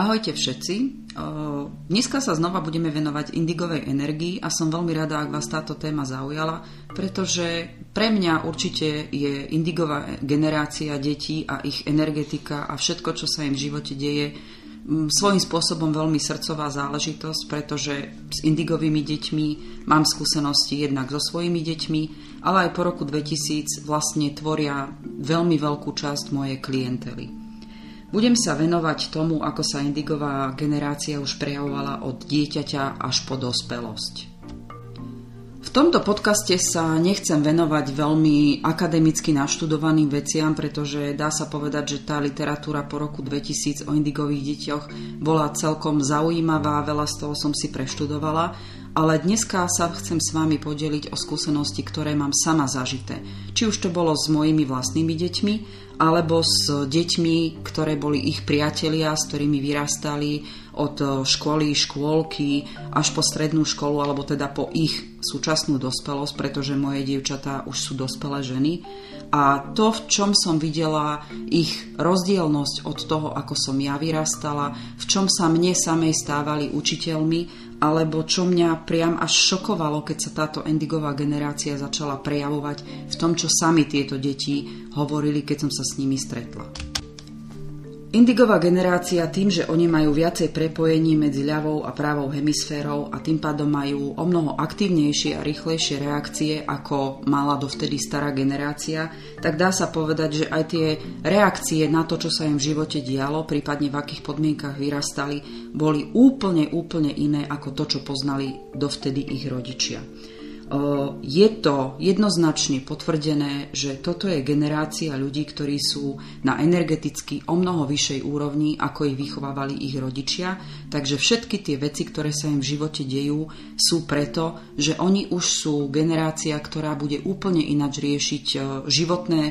Ahojte všetci. Dneska sa znova budeme venovať indigovej energii a som veľmi rada, ak vás táto téma zaujala, pretože pre mňa určite je indigová generácia detí a ich energetika a všetko, čo sa im v živote deje, svojím spôsobom veľmi srdcová záležitosť, pretože s indigovými deťmi mám skúsenosti jednak so svojimi deťmi, ale aj po roku 2000 vlastne tvoria veľmi veľkú časť mojej klientely. Budem sa venovať tomu, ako sa indigová generácia už prejavovala od dieťaťa až po dospelosť. V tomto podcaste sa nechcem venovať veľmi akademicky naštudovaným veciam, pretože dá sa povedať, že tá literatúra po roku 2000 o indigových deťoch bola celkom zaujímavá, veľa z toho som si preštudovala, ale dneska sa chcem s vami podeliť o skúsenosti, ktoré mám sama zažité. Či už to bolo s mojimi vlastnými deťmi, alebo s deťmi, ktoré boli ich priatelia, s ktorými vyrastali od školy, škôlky až po strednú školu, alebo teda po ich súčasnú dospelosť, pretože moje dievčatá už sú dospelé ženy. A to, v čom som videla ich rozdielnosť od toho, ako som ja vyrastala, v čom sa mne samej stávali učiteľmi alebo čo mňa priam až šokovalo, keď sa táto endigová generácia začala prejavovať v tom, čo sami tieto deti hovorili, keď som sa s nimi stretla. Indigová generácia tým, že oni majú viacej prepojení medzi ľavou a pravou hemisférou a tým pádom majú o mnoho aktívnejšie a rýchlejšie reakcie, ako mala dovtedy stará generácia, tak dá sa povedať, že aj tie reakcie na to, čo sa im v živote dialo, prípadne v akých podmienkach vyrastali, boli úplne, úplne iné ako to, čo poznali dovtedy ich rodičia je to jednoznačne potvrdené, že toto je generácia ľudí, ktorí sú na energeticky o mnoho vyššej úrovni, ako ich vychovávali ich rodičia. Takže všetky tie veci, ktoré sa im v živote dejú, sú preto, že oni už sú generácia, ktorá bude úplne ináč riešiť životné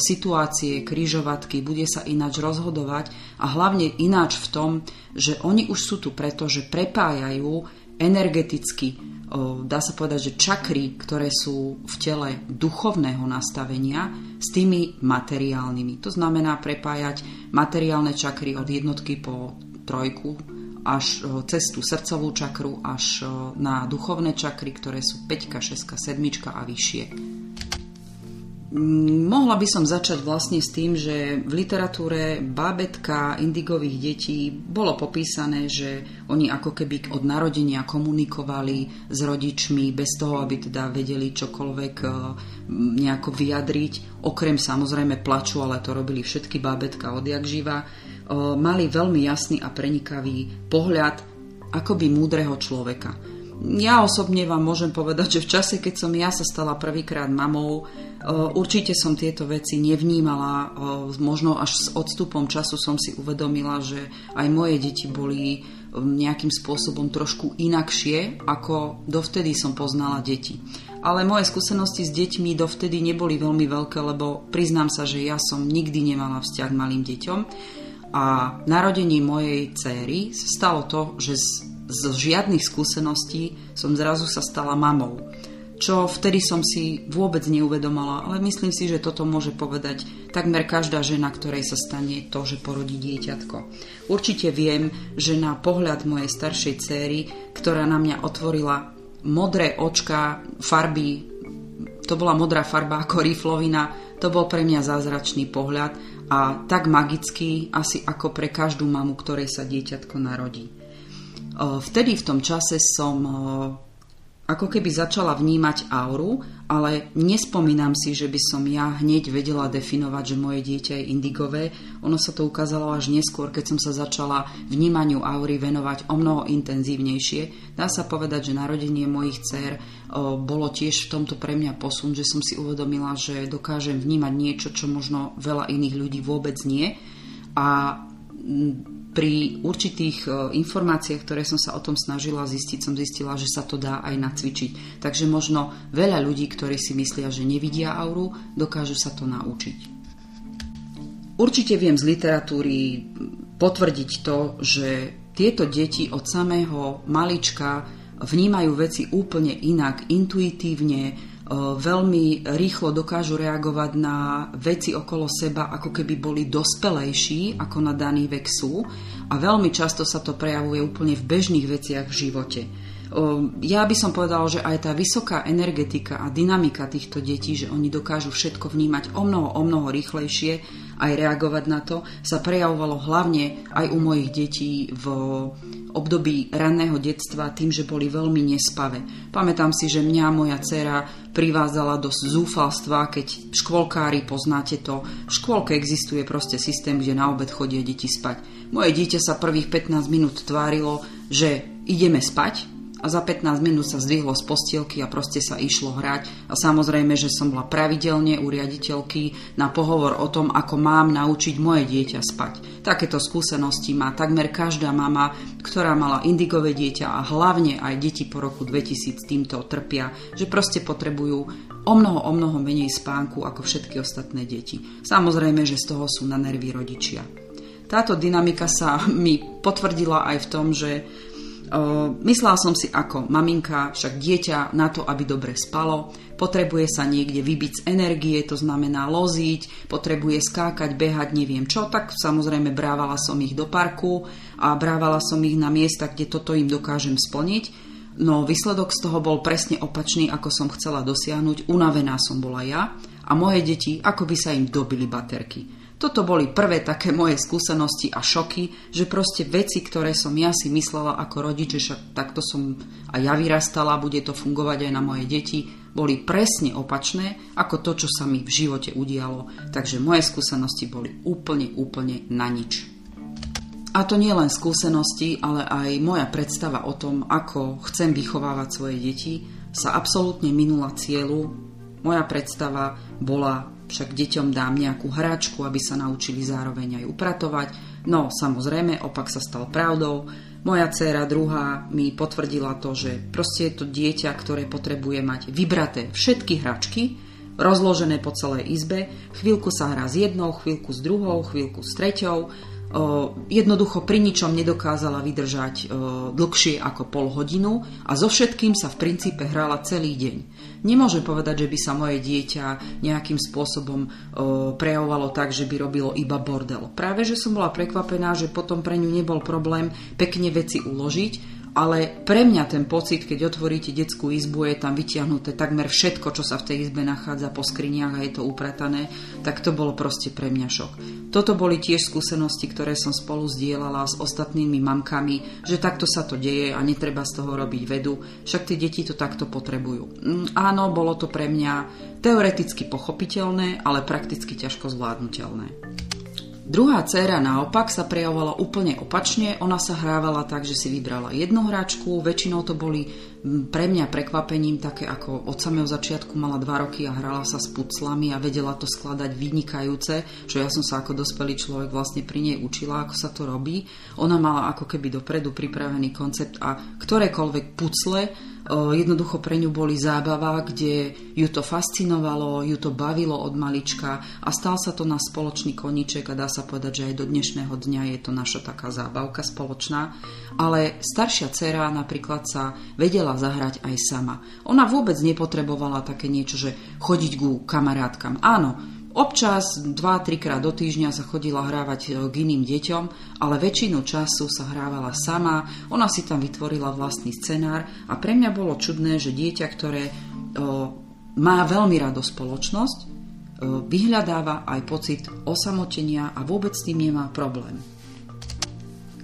situácie, krížovatky, bude sa ináč rozhodovať a hlavne ináč v tom, že oni už sú tu preto, že prepájajú energeticky, dá sa povedať, že čakry, ktoré sú v tele duchovného nastavenia, s tými materiálnymi. To znamená prepájať materiálne čakry od jednotky po trojku až cez tú srdcovú čakru až na duchovné čakry, ktoré sú 5, 6, 7 a vyššie. Mohla by som začať vlastne s tým, že v literatúre bábetka indigových detí bolo popísané, že oni ako keby od narodenia komunikovali s rodičmi bez toho, aby teda vedeli čokoľvek e, nejako vyjadriť, okrem samozrejme plaču, ale to robili všetky bábetka odjak živa. E, mali veľmi jasný a prenikavý pohľad akoby múdreho človeka. Ja osobne vám môžem povedať, že v čase, keď som ja sa stala prvýkrát mamou, Eh, určite som tieto veci nevnímala, eh, možno až s odstupom času som si uvedomila, že aj moje deti boli eh, nejakým spôsobom trošku inakšie, ako dovtedy som poznala deti. Ale moje skúsenosti s deťmi dovtedy neboli veľmi veľké, lebo priznám sa, že ja som nikdy nemala vzťah k malým deťom. A narodení mojej céry sa stalo to, že z, žiadnych skúseností som zrazu sa stala mamou čo vtedy som si vôbec neuvedomala, ale myslím si, že toto môže povedať takmer každá žena, ktorej sa stane to, že porodí dieťatko. Určite viem, že na pohľad mojej staršej céry, ktorá na mňa otvorila modré očka, farby, to bola modrá farba ako riflovina, to bol pre mňa zázračný pohľad a tak magický asi ako pre každú mamu, ktorej sa dieťatko narodí. Vtedy v tom čase som ako keby začala vnímať auru, ale nespomínam si, že by som ja hneď vedela definovať, že moje dieťa je indigové. Ono sa to ukázalo až neskôr, keď som sa začala vnímaniu aury venovať o mnoho intenzívnejšie. Dá sa povedať, že narodenie mojich dcer bolo tiež v tomto pre mňa posun, že som si uvedomila, že dokážem vnímať niečo, čo možno veľa iných ľudí vôbec nie. A pri určitých e, informáciách, ktoré som sa o tom snažila zistiť, som zistila, že sa to dá aj nacvičiť. Takže možno veľa ľudí, ktorí si myslia, že nevidia auru, dokážu sa to naučiť. Určite viem z literatúry potvrdiť to, že tieto deti od samého malička vnímajú veci úplne inak, intuitívne, veľmi rýchlo dokážu reagovať na veci okolo seba, ako keby boli dospelejší, ako na daný vek sú. A veľmi často sa to prejavuje úplne v bežných veciach v živote. Ja by som povedala, že aj tá vysoká energetika a dynamika týchto detí, že oni dokážu všetko vnímať o mnoho, o mnoho rýchlejšie, aj reagovať na to, sa prejavovalo hlavne aj u mojich detí v období ranného detstva tým, že boli veľmi nespavé. Pamätám si, že mňa moja dcera privázala do zúfalstva, keď škôlkári, poznáte to, v škôlke existuje proste systém, kde na obed chodia deti spať. Moje dieťa sa prvých 15 minút tvárilo, že ideme spať, a za 15 minút sa zdvihlo z postielky a proste sa išlo hrať. A samozrejme, že som bola pravidelne u riaditeľky na pohovor o tom, ako mám naučiť moje dieťa spať. Takéto skúsenosti má takmer každá mama, ktorá mala indigové dieťa a hlavne aj deti po roku 2000 týmto trpia, že proste potrebujú o mnoho, o mnoho menej spánku ako všetky ostatné deti. Samozrejme, že z toho sú na nervy rodičia. Táto dynamika sa mi potvrdila aj v tom, že myslela som si ako maminka, však dieťa na to, aby dobre spalo, potrebuje sa niekde vybiť z energie, to znamená loziť, potrebuje skákať, behať, neviem čo, tak samozrejme brávala som ich do parku a brávala som ich na miesta, kde toto im dokážem splniť. No výsledok z toho bol presne opačný, ako som chcela dosiahnuť. Unavená som bola ja a moje deti, ako by sa im dobili baterky. Toto boli prvé také moje skúsenosti a šoky, že proste veci, ktoré som ja si myslela ako rodič, že však takto som a ja vyrastala, bude to fungovať aj na moje deti, boli presne opačné ako to, čo sa mi v živote udialo. Takže moje skúsenosti boli úplne, úplne na nič. A to nie len skúsenosti, ale aj moja predstava o tom, ako chcem vychovávať svoje deti, sa absolútne minula cieľu. Moja predstava bola však deťom dám nejakú hračku, aby sa naučili zároveň aj upratovať. No samozrejme, opak sa stal pravdou. Moja dcéra druhá mi potvrdila to, že proste je to dieťa, ktoré potrebuje mať vybraté všetky hračky, rozložené po celej izbe. Chvíľku sa hrá s jednou, chvíľku s druhou, chvíľku s treťou jednoducho pri ničom nedokázala vydržať dlhšie ako pol hodinu a so všetkým sa v princípe hrala celý deň. Nemôžem povedať, že by sa moje dieťa nejakým spôsobom prejavovalo tak, že by robilo iba bordel. Práve, že som bola prekvapená, že potom pre ňu nebol problém pekne veci uložiť, ale pre mňa ten pocit, keď otvoríte detskú izbu, je tam vytiahnuté takmer všetko, čo sa v tej izbe nachádza po skriniach a je to upratané, tak to bolo proste pre mňa šok. Toto boli tiež skúsenosti, ktoré som spolu zdieľala s ostatnými mamkami, že takto sa to deje a netreba z toho robiť vedu, však tie deti to takto potrebujú. Mm, áno, bolo to pre mňa teoreticky pochopiteľné, ale prakticky ťažko zvládnutelné. Druhá dcéra naopak sa prejavovala úplne opačne. Ona sa hrávala tak, že si vybrala jednu hračku. Väčšinou to boli pre mňa prekvapením také ako od samého začiatku mala 2 roky a hrala sa s puclami a vedela to skladať vynikajúce, čo ja som sa ako dospelý človek vlastne pri nej učila, ako sa to robí. Ona mala ako keby dopredu pripravený koncept a ktorékoľvek pucle Jednoducho pre ňu boli zábava, kde ju to fascinovalo, ju to bavilo od malička a stal sa to na spoločný koniček a dá sa povedať, že aj do dnešného dňa je to naša taká zábavka spoločná. Ale staršia dcera napríklad sa vedela zahrať aj sama. Ona vôbec nepotrebovala také niečo, že chodiť ku kamarátkam. Áno, Občas 2-3 krát do týždňa sa chodila hrávať e, k iným deťom, ale väčšinu času sa hrávala sama, ona si tam vytvorila vlastný scenár a pre mňa bolo čudné, že dieťa, ktoré o, e, má veľmi rado spoločnosť, o, e, vyhľadáva aj pocit osamotenia a vôbec s tým nemá problém.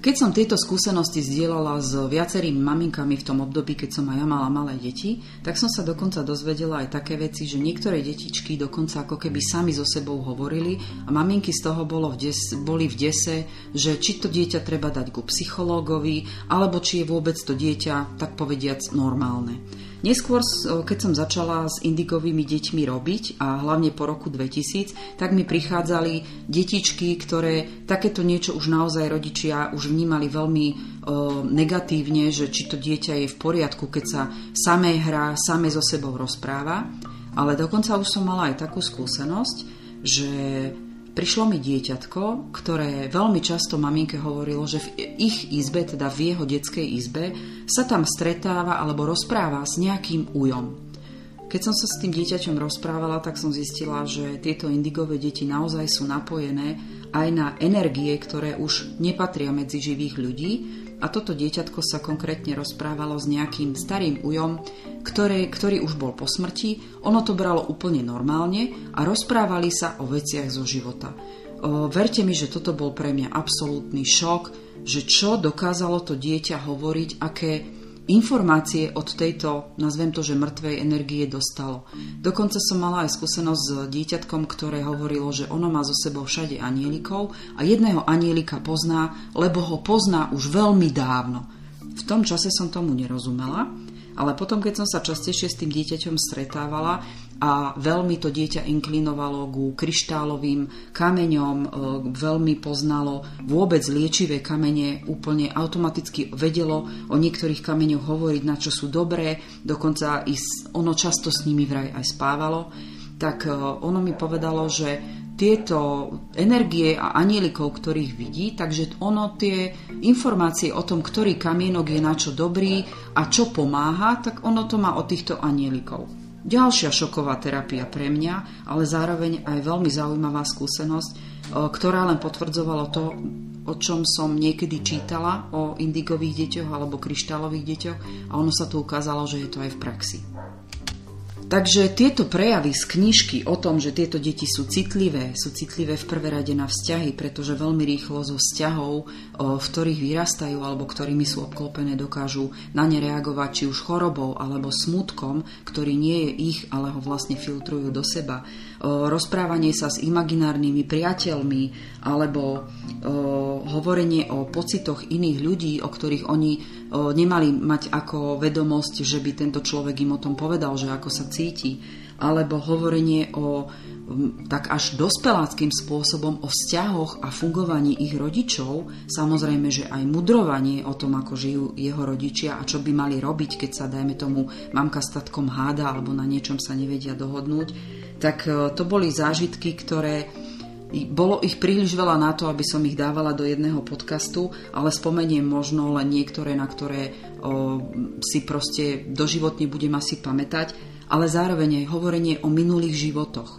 Keď som tieto skúsenosti zdieľala s viacerými maminkami v tom období, keď som aj ja mala malé deti, tak som sa dokonca dozvedela aj také veci, že niektoré detičky dokonca ako keby sami so sebou hovorili a maminky z toho bolo v des, boli v dese, že či to dieťa treba dať ku psychológovi, alebo či je vôbec to dieťa, tak povediac, normálne. Neskôr, keď som začala s indigovými deťmi robiť a hlavne po roku 2000, tak mi prichádzali detičky, ktoré takéto niečo už naozaj rodičia už vnímali veľmi negatívne, že či to dieťa je v poriadku, keď sa samé hrá, samé so sebou rozpráva. Ale dokonca už som mala aj takú skúsenosť, že prišlo mi dieťatko, ktoré veľmi často maminke hovorilo, že v ich izbe, teda v jeho detskej izbe, sa tam stretáva alebo rozpráva s nejakým ujom. Keď som sa s tým dieťaťom rozprávala, tak som zistila, že tieto indigové deti naozaj sú napojené aj na energie, ktoré už nepatria medzi živých ľudí. A toto dieťatko sa konkrétne rozprávalo s nejakým starým ujom, ktoré, ktorý už bol po smrti. Ono to bralo úplne normálne a rozprávali sa o veciach zo života. O, verte mi, že toto bol pre mňa absolútny šok, že čo dokázalo to dieťa hovoriť, aké informácie od tejto, nazvem to, že mŕtvej energie dostalo. Dokonca som mala aj skúsenosť s dieťatkom, ktoré hovorilo, že ono má zo sebou všade anielikov a jedného anielika pozná, lebo ho pozná už veľmi dávno. V tom čase som tomu nerozumela, ale potom, keď som sa častejšie s tým dieťaťom stretávala a veľmi to dieťa inklinovalo ku kryštálovým kameňom, e, veľmi poznalo vôbec liečivé kamene, úplne automaticky vedelo o niektorých kameňoch hovoriť, na čo sú dobré, dokonca ono často s nimi vraj aj spávalo, tak e, ono mi povedalo, že tieto energie a anielikov, ktorých vidí, takže ono tie informácie o tom, ktorý kamienok je na čo dobrý a čo pomáha, tak ono to má od týchto anielikov. Ďalšia šoková terapia pre mňa, ale zároveň aj veľmi zaujímavá skúsenosť, e, ktorá len potvrdzovala to, o čom som niekedy čítala o indigových deťoch alebo kryštálových deťoch a ono sa tu ukázalo, že je to aj v praxi. Takže tieto prejavy z knižky o tom, že tieto deti sú citlivé, sú citlivé v prvé rade na vzťahy, pretože veľmi rýchlo zo vzťahov, v ktorých vyrastajú alebo ktorými sú obklopené, dokážu na ne reagovať či už chorobou alebo smutkom, ktorý nie je ich, ale ho vlastne filtrujú do seba. Rozprávanie sa s imaginárnymi priateľmi alebo hovorenie o pocitoch iných ľudí, o ktorých oni nemali mať ako vedomosť, že by tento človek im o tom povedal, že ako sa cíti, alebo hovorenie o tak až dospeláckým spôsobom o vzťahoch a fungovaní ich rodičov, samozrejme, že aj mudrovanie o tom, ako žijú jeho rodičia a čo by mali robiť, keď sa, dajme tomu, mamka s tatkom háda alebo na niečom sa nevedia dohodnúť, tak e, to boli zážitky, ktoré bolo ich príliš veľa na to, aby som ich dávala do jedného podcastu, ale spomeniem možno len niektoré, na ktoré o, si proste doživotne budem asi pamätať, ale zároveň aj hovorenie o minulých životoch.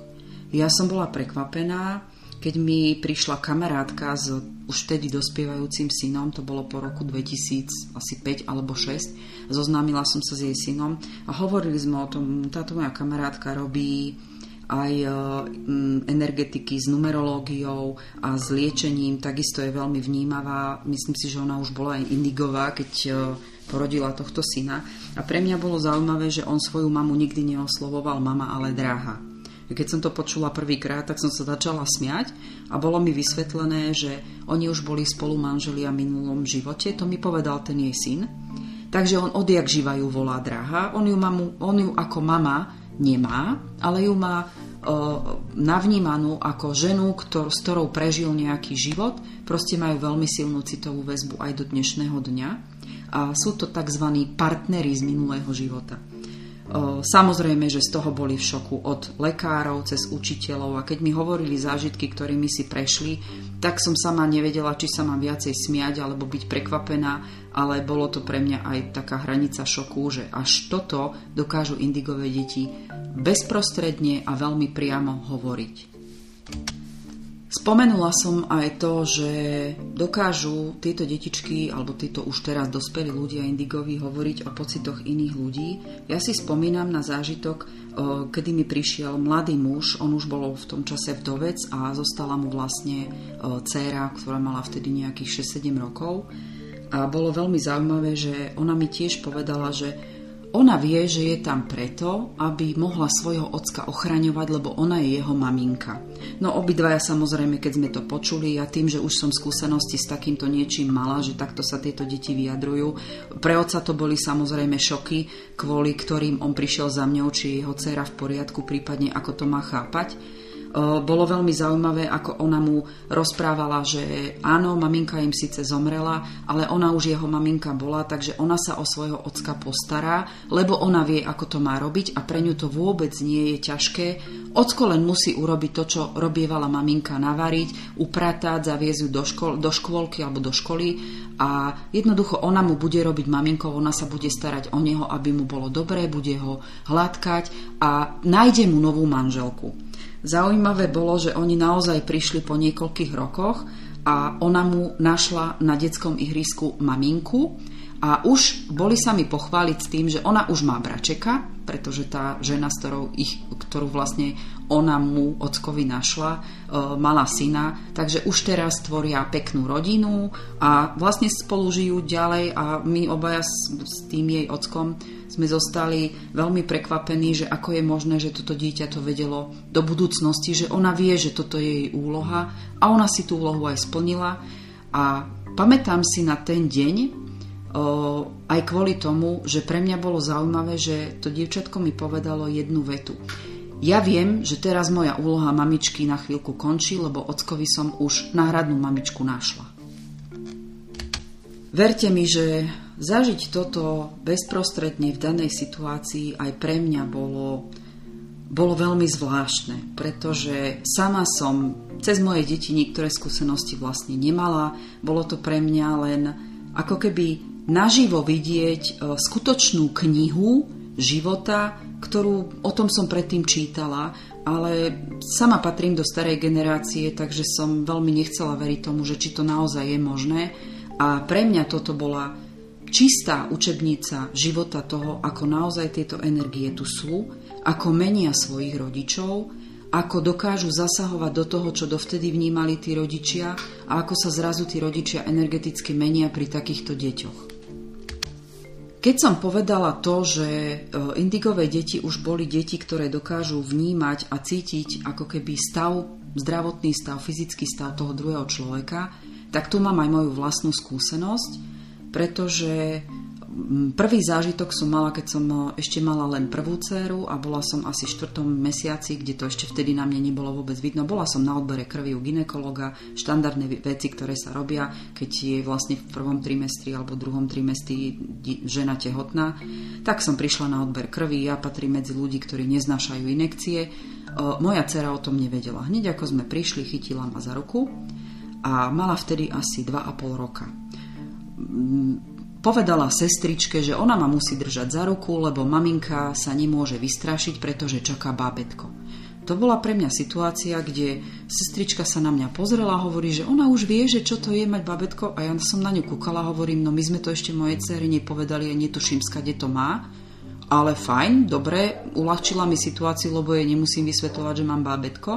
Ja som bola prekvapená, keď mi prišla kamarátka s už vtedy dospievajúcim synom, to bolo po roku 2000, asi 5 alebo 6, zoznámila som sa s jej synom a hovorili sme o tom, táto moja kamarátka robí aj e, energetiky s numerológiou a s liečením, takisto je veľmi vnímavá. Myslím si, že ona už bola aj indigová, keď e, porodila tohto syna. A pre mňa bolo zaujímavé, že on svoju mamu nikdy neoslovoval mama, ale dráha. Keď som to počula prvýkrát, tak som sa začala smiať a bolo mi vysvetlené, že oni už boli spolu manželia v minulom živote. To mi povedal ten jej syn. Takže on odjak živajú volá dráha. On ju, mamu, on ju ako mama nemá, ale ju má navnímanú ako ženu, ktor, s ktorou prežil nejaký život. Proste majú veľmi silnú citovú väzbu aj do dnešného dňa. A sú to tzv. partnery z minulého života. Samozrejme, že z toho boli v šoku od lekárov cez učiteľov a keď mi hovorili zážitky, ktorými si prešli, tak som sama nevedela, či sa mám viacej smiať alebo byť prekvapená, ale bolo to pre mňa aj taká hranica šoku, že až toto dokážu indigové deti bezprostredne a veľmi priamo hovoriť. Spomenula som aj to, že dokážu tieto detičky alebo títo už teraz dospelí ľudia indigovi hovoriť o pocitoch iných ľudí. Ja si spomínam na zážitok, kedy mi prišiel mladý muž, on už bol v tom čase vdovec a zostala mu vlastne dcéra, ktorá mala vtedy nejakých 6-7 rokov. A bolo veľmi zaujímavé, že ona mi tiež povedala, že ona vie, že je tam preto, aby mohla svojho ocka ochraňovať, lebo ona je jeho maminka. No obidvaja samozrejme, keď sme to počuli, ja tým, že už som skúsenosti s takýmto niečím mala, že takto sa tieto deti vyjadrujú. Pre otca to boli samozrejme šoky, kvôli ktorým on prišiel za mňou, či jeho dcera v poriadku, prípadne ako to má chápať bolo veľmi zaujímavé, ako ona mu rozprávala, že áno, maminka im síce zomrela, ale ona už jeho maminka bola, takže ona sa o svojho ocka postará, lebo ona vie, ako to má robiť a pre ňu to vôbec nie je ťažké Ocko len musí urobiť to, čo robievala maminka, navariť, upratať, zaviesť ju do, škol, do škôlky alebo do školy a jednoducho ona mu bude robiť maminkou, ona sa bude starať o neho, aby mu bolo dobré, bude ho hladkať a nájde mu novú manželku. Zaujímavé bolo, že oni naozaj prišli po niekoľkých rokoch a ona mu našla na detskom ihrisku maminku a už boli sa mi pochváliť s tým, že ona už má bračeka, pretože tá žena, s ktorou, ich, ktorú vlastne ona mu ockovi našla, e, mala syna, takže už teraz tvoria peknú rodinu a vlastne spolu žijú ďalej a my obaja s, s tým jej ockom sme zostali veľmi prekvapení, že ako je možné, že toto dieťa to vedelo do budúcnosti, že ona vie, že toto je jej úloha a ona si tú úlohu aj splnila a pamätám si na ten deň, aj kvôli tomu, že pre mňa bolo zaujímavé, že to dievčatko mi povedalo jednu vetu. Ja viem, že teraz moja úloha mamičky na chvíľku končí, lebo ockovi som už náhradnú mamičku našla. Verte mi, že zažiť toto bezprostredne v danej situácii aj pre mňa bolo, bolo veľmi zvláštne, pretože sama som cez moje deti niektoré skúsenosti vlastne nemala. Bolo to pre mňa len ako keby naživo vidieť e, skutočnú knihu života, ktorú o tom som predtým čítala, ale sama patrím do starej generácie, takže som veľmi nechcela veriť tomu, že či to naozaj je možné. A pre mňa toto bola čistá učebnica života toho, ako naozaj tieto energie tu sú, ako menia svojich rodičov, ako dokážu zasahovať do toho, čo dovtedy vnímali tí rodičia a ako sa zrazu tí rodičia energeticky menia pri takýchto deťoch. Keď som povedala to, že e, indigové deti už boli deti, ktoré dokážu vnímať a cítiť ako keby stav, zdravotný stav, fyzický stav toho druhého človeka, tak tu mám aj moju vlastnú skúsenosť, pretože Prvý zážitok som mala, keď som eh, ešte mala len prvú dceru a bola som asi v štvrtom mesiaci, kde to ešte vtedy na mne nebolo vôbec vidno. Bola som na odbere krvi u ginekologa, štandardné veci, ktoré sa robia, keď je vlastne v prvom trimestri alebo druhom trimestri žena tehotná. Tak som prišla na odber krvi, ja patrím medzi ľudí, ktorí neznášajú inekcie. Eh, moja dcera o tom nevedela. Hneď ako sme prišli, chytila ma za ruku a mala vtedy asi 2,5 roka Povedala sestričke, že ona ma musí držať za ruku, lebo maminka sa nemôže vystrašiť, pretože čaká bábetko. To bola pre mňa situácia, kde sestrička sa na mňa pozrela a hovorí, že ona už vie, že čo to je mať babetko a ja som na ňu kúkala a hovorím, no my sme to ešte mojej dcere nepovedali a netuším, skade to má. Ale fajn, dobre, uľahčila mi situáciu, lebo jej nemusím vysvetľovať, že mám bábetko.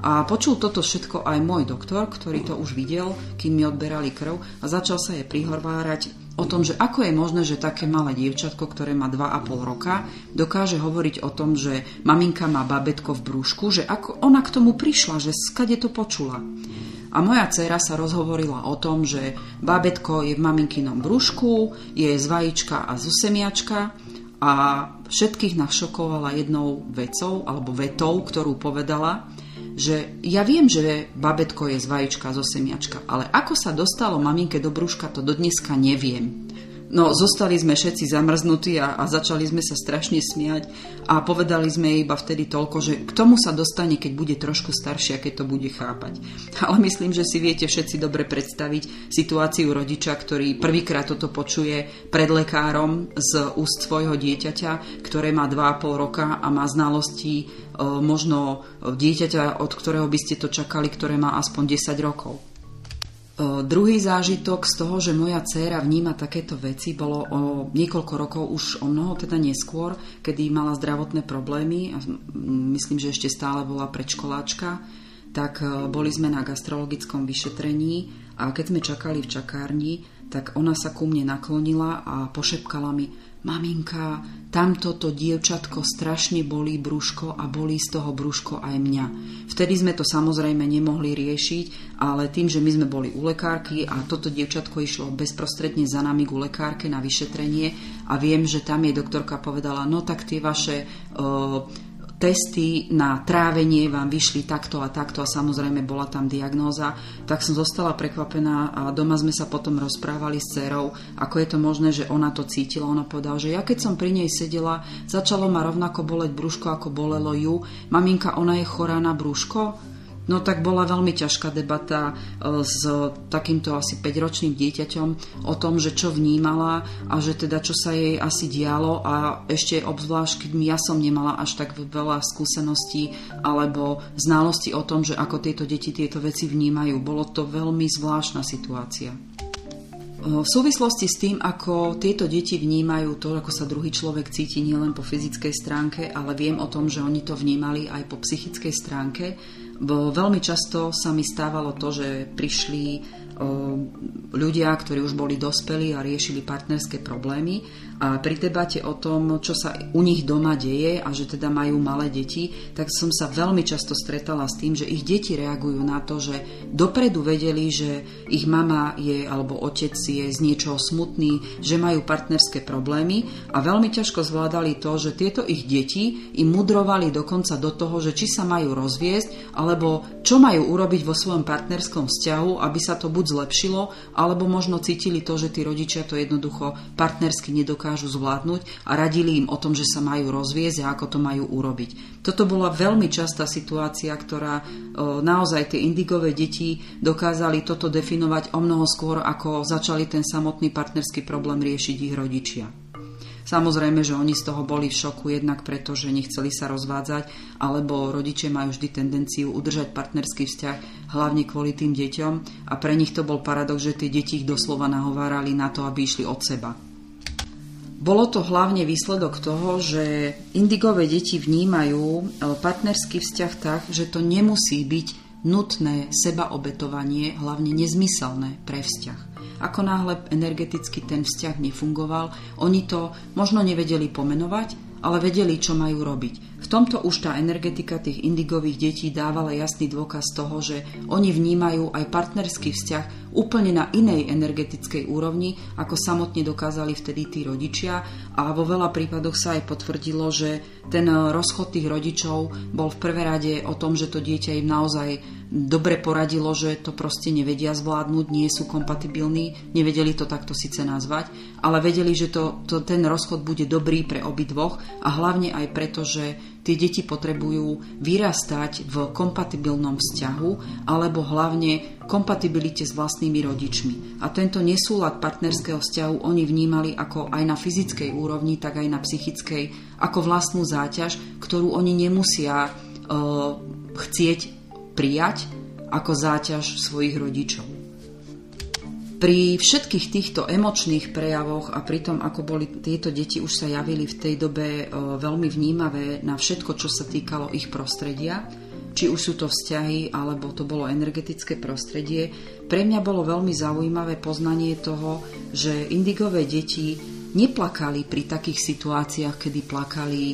A počul toto všetko aj môj doktor, ktorý to už videl, kým mi odberali krv a začal sa jej prihorvárať o tom, že ako je možné, že také malé dievčatko, ktoré má 2,5 roka, dokáže hovoriť o tom, že maminka má babetko v brúšku, že ako ona k tomu prišla, že skade to počula. A moja dcera sa rozhovorila o tom, že babetko je v maminkinom brúšku, je z vajíčka a zo semiačka a všetkých nás šokovala jednou vecou alebo vetou, ktorú povedala, že ja viem, že babetko je z vajíčka, zo semiačka, ale ako sa dostalo maminke do brúška, to do dneska neviem. No, zostali sme všetci zamrznutí a, a začali sme sa strašne smiať a povedali sme iba vtedy toľko, že k tomu sa dostane, keď bude trošku staršia, keď to bude chápať. Ale myslím, že si viete všetci dobre predstaviť situáciu rodiča, ktorý prvýkrát toto počuje pred lekárom z úst svojho dieťaťa, ktoré má 2,5 roka a má znalosti e, možno dieťaťa, od ktorého by ste to čakali, ktoré má aspoň 10 rokov. Druhý zážitok z toho, že moja dcéra vníma takéto veci, bolo o niekoľko rokov, už o mnoho teda neskôr, kedy mala zdravotné problémy a myslím, že ešte stále bola predškoláčka, tak boli sme na gastrologickom vyšetrení a keď sme čakali v čakárni, tak ona sa ku mne naklonila a pošepkala mi, maminka, tamto to dievčatko strašne bolí brúško a bolí z toho brúško aj mňa. Vtedy sme to samozrejme nemohli riešiť, ale tým, že my sme boli u lekárky a toto dievčatko išlo bezprostredne za nami ku lekárke na vyšetrenie a viem, že tam jej doktorka povedala, no tak tie vaše... Uh, testy na trávenie vám vyšli takto a takto a samozrejme bola tam diagnóza, tak som zostala prekvapená a doma sme sa potom rozprávali s dcerou, ako je to možné, že ona to cítila. Ona povedala, že ja keď som pri nej sedela, začalo ma rovnako boleť brúško, ako bolelo ju. Maminka, ona je chorá na brúško? No tak bola veľmi ťažká debata e, s takýmto asi 5-ročným dieťaťom o tom, že čo vnímala a že teda čo sa jej asi dialo a ešte obzvlášť, keď ja som nemala až tak veľa skúseností alebo znalosti o tom, že ako tieto deti tieto veci vnímajú. Bolo to veľmi zvláštna situácia. E, v súvislosti s tým, ako tieto deti vnímajú to, ako sa druhý človek cíti nielen po fyzickej stránke, ale viem o tom, že oni to vnímali aj po psychickej stránke, veľmi často sa mi stávalo to, že prišli ľudia, ktorí už boli dospelí a riešili partnerské problémy a pri debate o tom, čo sa u nich doma deje a že teda majú malé deti, tak som sa veľmi často stretala s tým, že ich deti reagujú na to, že dopredu vedeli, že ich mama je alebo otec je z niečoho smutný, že majú partnerské problémy a veľmi ťažko zvládali to, že tieto ich deti im mudrovali dokonca do toho, že či sa majú rozviesť alebo čo majú urobiť vo svojom partnerskom vzťahu, aby sa to buď zlepšilo, alebo možno cítili to, že tí rodičia to jednoducho partnersky nedokážu dokážu zvládnuť a radili im o tom, že sa majú rozviezť a ako to majú urobiť. Toto bola veľmi častá situácia, ktorá naozaj tie indigové deti dokázali toto definovať o mnoho skôr, ako začali ten samotný partnerský problém riešiť ich rodičia. Samozrejme, že oni z toho boli v šoku jednak preto, že nechceli sa rozvádzať, alebo rodičia majú vždy tendenciu udržať partnerský vzťah, hlavne kvôli tým deťom a pre nich to bol paradox, že tie deti ich doslova nahovárali na to, aby išli od seba. Bolo to hlavne výsledok toho, že indigové deti vnímajú e, partnerský vzťah tak, že to nemusí byť nutné sebaobetovanie, hlavne nezmyselné pre vzťah. Ako náhle energeticky ten vzťah nefungoval, oni to možno nevedeli pomenovať, ale vedeli, čo majú robiť tomto už tá energetika tých indigových detí dávala jasný dôkaz toho, že oni vnímajú aj partnerský vzťah úplne na inej energetickej úrovni, ako samotne dokázali vtedy tí rodičia. A vo veľa prípadoch sa aj potvrdilo, že ten rozchod tých rodičov bol v prvé rade o tom, že to dieťa im naozaj dobre poradilo, že to proste nevedia zvládnuť, nie sú kompatibilní, nevedeli to takto síce nazvať, ale vedeli, že to, to, ten rozchod bude dobrý pre obidvoch a hlavne aj preto, že tie deti potrebujú vyrastať v kompatibilnom vzťahu alebo hlavne kompatibilite s vlastnými rodičmi. A tento nesúlad partnerského vzťahu oni vnímali ako aj na fyzickej úrovni, tak aj na psychickej, ako vlastnú záťaž, ktorú oni nemusia uh, chcieť prijať ako záťaž svojich rodičov. Pri všetkých týchto emočných prejavoch a pri tom, ako boli tieto deti už sa javili v tej dobe e, veľmi vnímavé na všetko, čo sa týkalo ich prostredia, či už sú to vzťahy, alebo to bolo energetické prostredie, pre mňa bolo veľmi zaujímavé poznanie toho, že indigové deti neplakali pri takých situáciách, kedy plakali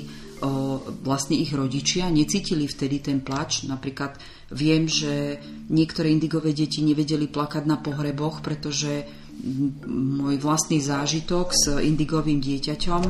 vlastne ich rodičia, necítili vtedy ten plač. Napríklad viem, že niektoré indigové deti nevedeli plakať na pohreboch, pretože môj vlastný zážitok s indigovým dieťaťom.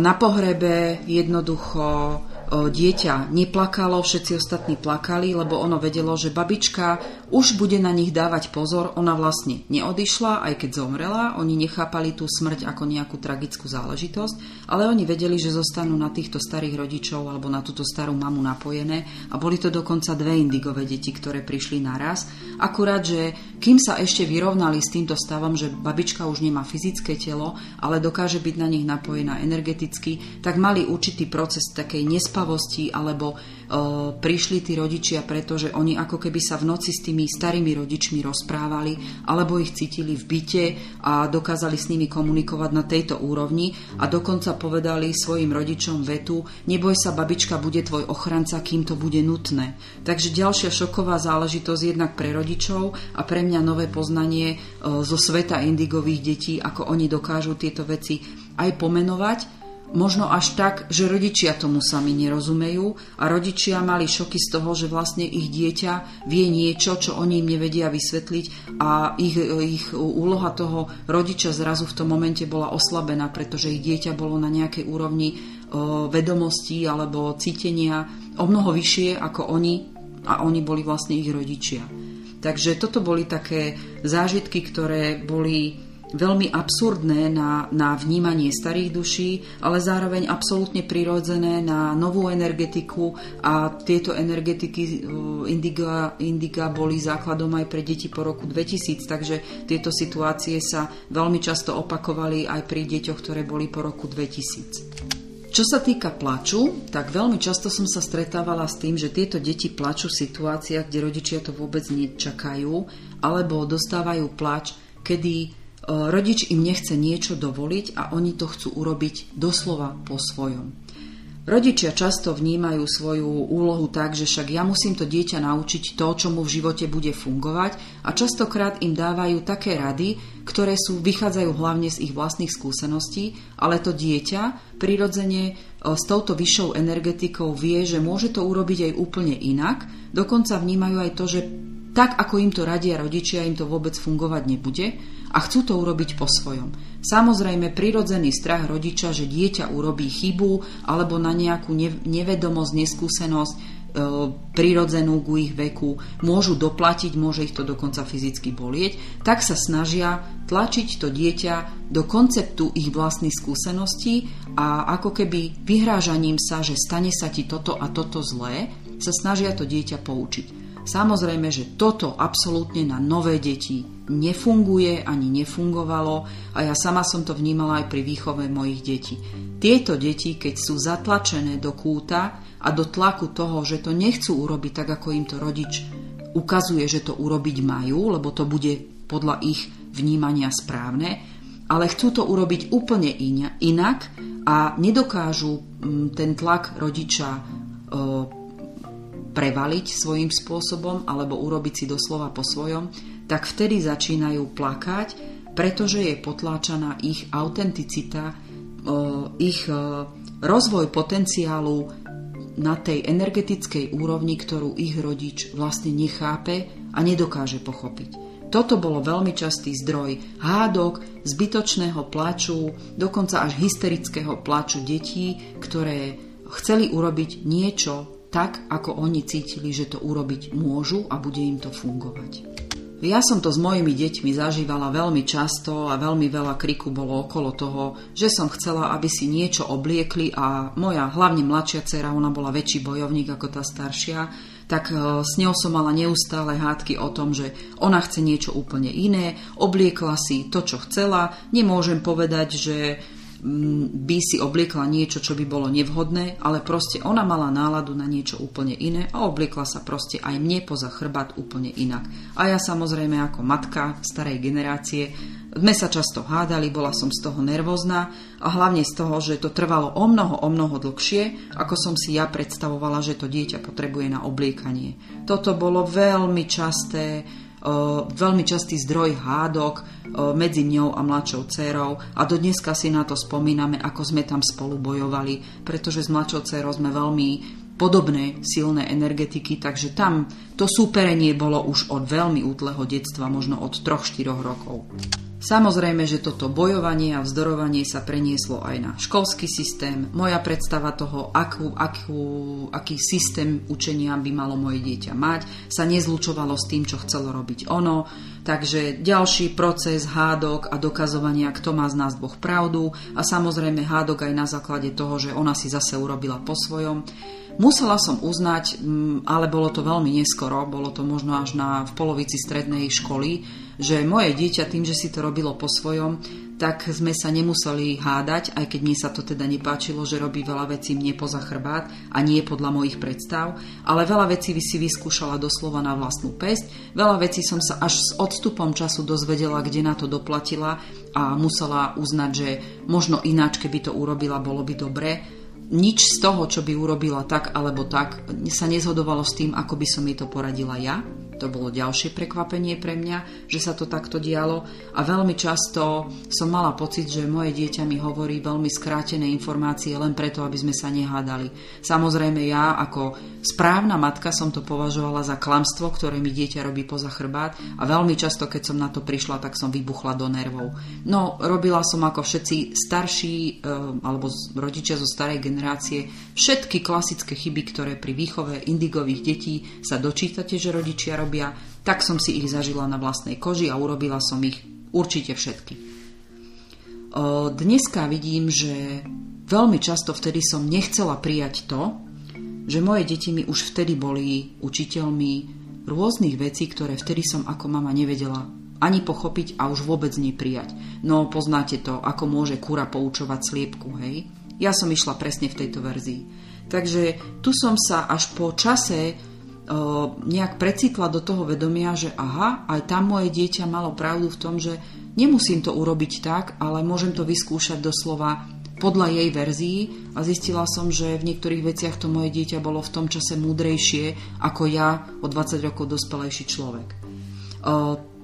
Na pohrebe jednoducho dieťa neplakalo, všetci ostatní plakali, lebo ono vedelo, že babička už bude na nich dávať pozor. Ona vlastne neodišla, aj keď zomrela. Oni nechápali tú smrť ako nejakú tragickú záležitosť, ale oni vedeli, že zostanú na týchto starých rodičov alebo na túto starú mamu napojené a boli to dokonca dve indigové deti, ktoré prišli naraz. Akurát, že kým sa ešte vyrovnali s týmto stavom, že babička už nemá fyzické telo, ale dokáže byť na nich napojená energeticky, tak mali určitý proces takej nespavosti alebo prišli tí rodičia, pretože oni ako keby sa v noci s tými starými rodičmi rozprávali alebo ich cítili v byte a dokázali s nimi komunikovať na tejto úrovni a dokonca povedali svojim rodičom vetu neboj sa babička bude tvoj ochranca, kým to bude nutné. Takže ďalšia šoková záležitosť jednak pre rodičov a pre mňa nové poznanie zo sveta indigových detí, ako oni dokážu tieto veci aj pomenovať Možno až tak, že rodičia tomu sami nerozumejú a rodičia mali šoky z toho, že vlastne ich dieťa vie niečo, čo oni im nevedia vysvetliť a ich, ich úloha toho rodiča zrazu v tom momente bola oslabená, pretože ich dieťa bolo na nejakej úrovni vedomostí alebo cítenia o mnoho vyššie ako oni a oni boli vlastne ich rodičia. Takže toto boli také zážitky, ktoré boli veľmi absurdné na, na vnímanie starých duší, ale zároveň absolútne prirodzené na novú energetiku a tieto energetiky Indiga, Indiga boli základom aj pre deti po roku 2000, takže tieto situácie sa veľmi často opakovali aj pri deťoch, ktoré boli po roku 2000. Čo sa týka plaču, tak veľmi často som sa stretávala s tým, že tieto deti plačú v situáciách, kde rodičia to vôbec nečakajú, alebo dostávajú plač, kedy rodič im nechce niečo dovoliť a oni to chcú urobiť doslova po svojom. Rodičia často vnímajú svoju úlohu tak, že však ja musím to dieťa naučiť to, čo mu v živote bude fungovať a častokrát im dávajú také rady, ktoré sú, vychádzajú hlavne z ich vlastných skúseností, ale to dieťa prirodzene e, s touto vyššou energetikou vie, že môže to urobiť aj úplne inak, dokonca vnímajú aj to, že tak ako im to radia rodičia, im to vôbec fungovať nebude a chcú to urobiť po svojom. Samozrejme, prirodzený strach rodiča, že dieťa urobí chybu alebo na nejakú nevedomosť, neskúsenosť, e, prirodzenú ku ich veku, môžu doplatiť, môže ich to dokonca fyzicky bolieť, tak sa snažia tlačiť to dieťa do konceptu ich vlastných skúseností a ako keby vyhrážaním sa, že stane sa ti toto a toto zlé, sa snažia to dieťa poučiť. Samozrejme, že toto absolútne na nové deti nefunguje ani nefungovalo a ja sama som to vnímala aj pri výchove mojich detí. Tieto deti, keď sú zatlačené do kúta a do tlaku toho, že to nechcú urobiť tak, ako im to rodič ukazuje, že to urobiť majú, lebo to bude podľa ich vnímania správne, ale chcú to urobiť úplne inak a nedokážu mm, ten tlak rodiča prevaliť svojím spôsobom alebo urobiť si doslova po svojom, tak vtedy začínajú plakať, pretože je potláčaná ich autenticita, ich rozvoj potenciálu na tej energetickej úrovni, ktorú ich rodič vlastne nechápe a nedokáže pochopiť. Toto bolo veľmi častý zdroj hádok, zbytočného plaču, dokonca až hysterického plaču detí, ktoré chceli urobiť niečo tak, ako oni cítili, že to urobiť môžu a bude im to fungovať. Ja som to s mojimi deťmi zažívala veľmi často a veľmi veľa kriku bolo okolo toho, že som chcela, aby si niečo obliekli a moja hlavne mladšia dcera, ona bola väčší bojovník ako tá staršia, tak e, s ňou som mala neustále hádky o tom, že ona chce niečo úplne iné, obliekla si to, čo chcela, nemôžem povedať, že by si obliekla niečo, čo by bolo nevhodné, ale proste ona mala náladu na niečo úplne iné a obliekla sa proste aj mne poza chrbát úplne inak. A ja samozrejme ako matka starej generácie sme sa často hádali, bola som z toho nervózna a hlavne z toho, že to trvalo o mnoho, o mnoho dlhšie, ako som si ja predstavovala, že to dieťa potrebuje na obliekanie. Toto bolo veľmi časté, veľmi častý zdroj hádok medzi ňou a mladšou dcerou a do dneska si na to spomíname, ako sme tam spolu bojovali, pretože s mladšou dcerou sme veľmi podobné silné energetiky, takže tam to súperenie bolo už od veľmi útleho detstva, možno od 3-4 rokov. Samozrejme, že toto bojovanie a vzdorovanie sa prenieslo aj na školský systém. Moja predstava toho, akú, akú, aký systém učenia by malo moje dieťa mať, sa nezlučovalo s tým, čo chcelo robiť ono. Takže ďalší proces hádok a dokazovania, kto má z nás dvoch pravdu a samozrejme hádok aj na základe toho, že ona si zase urobila po svojom. Musela som uznať, mm, ale bolo to veľmi neskoro, bolo to možno až na, v polovici strednej školy, že moje dieťa tým, že si to robilo po svojom, tak sme sa nemuseli hádať, aj keď mne sa to teda nepáčilo, že robí veľa vecí mne poza chrbát a nie podľa mojich predstav, ale veľa vecí si vyskúšala doslova na vlastnú pesť, veľa vecí som sa až s odstupom času dozvedela, kde na to doplatila a musela uznať, že možno ináč, keby to urobila, bolo by dobre. Nič z toho, čo by urobila tak alebo tak, sa nezhodovalo s tým, ako by som jej to poradila ja To bolo ďalšie prekvapenie pre mňa, že sa to takto dialo a veľmi často som mala pocit, že moje dieťa mi hovorí veľmi skrátené informácie len preto, aby sme sa nehádali. Samozrejme ja ako správna matka som to považovala za klamstvo, ktoré mi dieťa robí poza chrbát a veľmi často, keď som na to prišla, tak som vybuchla do nervov. No, robila som ako všetci starší eh, alebo rodičia zo starej generácie všetky klasické chyby, ktoré pri výchove indigových detí sa dočítate, že rodičia robia, tak som si ich zažila na vlastnej koži a urobila som ich určite všetky. Dneska vidím, že veľmi často vtedy som nechcela prijať to, že moje deti mi už vtedy boli učiteľmi rôznych vecí, ktoré vtedy som ako mama nevedela ani pochopiť a už vôbec neprijať. No poznáte to, ako môže kura poučovať sliepku, hej? Ja som išla presne v tejto verzii. Takže tu som sa až po čase nejak precitla do toho vedomia, že aha, aj tam moje dieťa malo pravdu v tom, že nemusím to urobiť tak, ale môžem to vyskúšať doslova podľa jej verzii a zistila som, že v niektorých veciach to moje dieťa bolo v tom čase múdrejšie ako ja o 20 rokov dospelejší človek.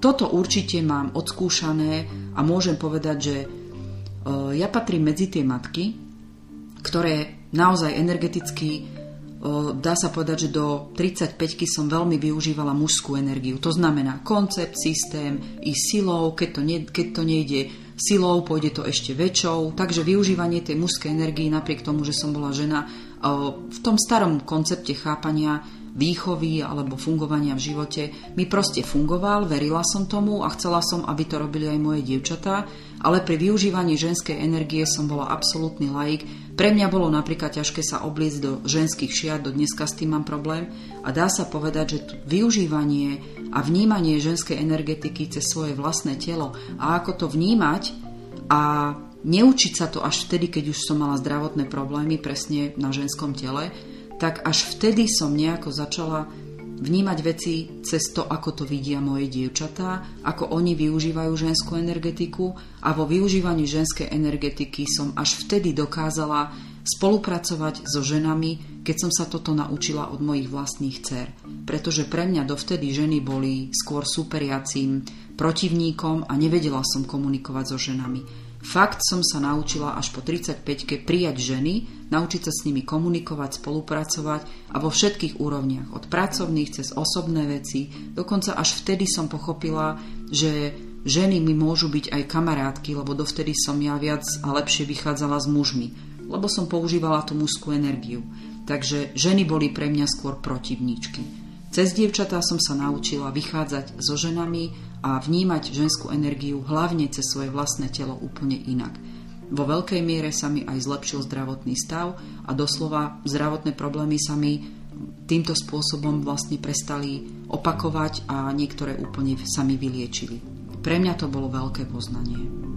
Toto určite mám odskúšané a môžem povedať, že ja patrím medzi tie matky, ktoré naozaj energeticky dá sa povedať, že do 35 som veľmi využívala mužskú energiu. To znamená koncept, systém, i silou, keď to, ne, keď to nejde silou, pôjde to ešte väčšou. Takže využívanie tej mužskej energii, napriek tomu, že som bola žena, v tom starom koncepte chápania výchovy alebo fungovania v živote mi proste fungoval, verila som tomu a chcela som, aby to robili aj moje dievčatá, ale pri využívaní ženskej energie som bola absolútny laik. Pre mňa bolo napríklad ťažké sa obliecť do ženských šiat, do dneska s tým mám problém a dá sa povedať, že využívanie a vnímanie ženskej energetiky cez svoje vlastné telo a ako to vnímať a neučiť sa to až vtedy, keď už som mala zdravotné problémy presne na ženskom tele, tak až vtedy som nejako začala vnímať veci cez to, ako to vidia moje dievčatá, ako oni využívajú ženskú energetiku a vo využívaní ženskej energetiky som až vtedy dokázala spolupracovať so ženami, keď som sa toto naučila od mojich vlastných dcer. Pretože pre mňa dovtedy ženy boli skôr superiacím protivníkom a nevedela som komunikovať so ženami. Fakt som sa naučila až po 35-ke prijať ženy, naučiť sa s nimi komunikovať, spolupracovať a vo všetkých úrovniach, od pracovných cez osobné veci. Dokonca až vtedy som pochopila, že ženy mi môžu byť aj kamarátky, lebo dovtedy som ja viac a lepšie vychádzala s mužmi, lebo som používala tú mužskú energiu. Takže ženy boli pre mňa skôr protivníčky. Cez dievčatá som sa naučila vychádzať so ženami a vnímať ženskú energiu hlavne cez svoje vlastné telo úplne inak. Vo veľkej miere sa mi aj zlepšil zdravotný stav a doslova zdravotné problémy sa mi týmto spôsobom vlastne prestali opakovať a niektoré úplne sa mi vyliečili. Pre mňa to bolo veľké poznanie.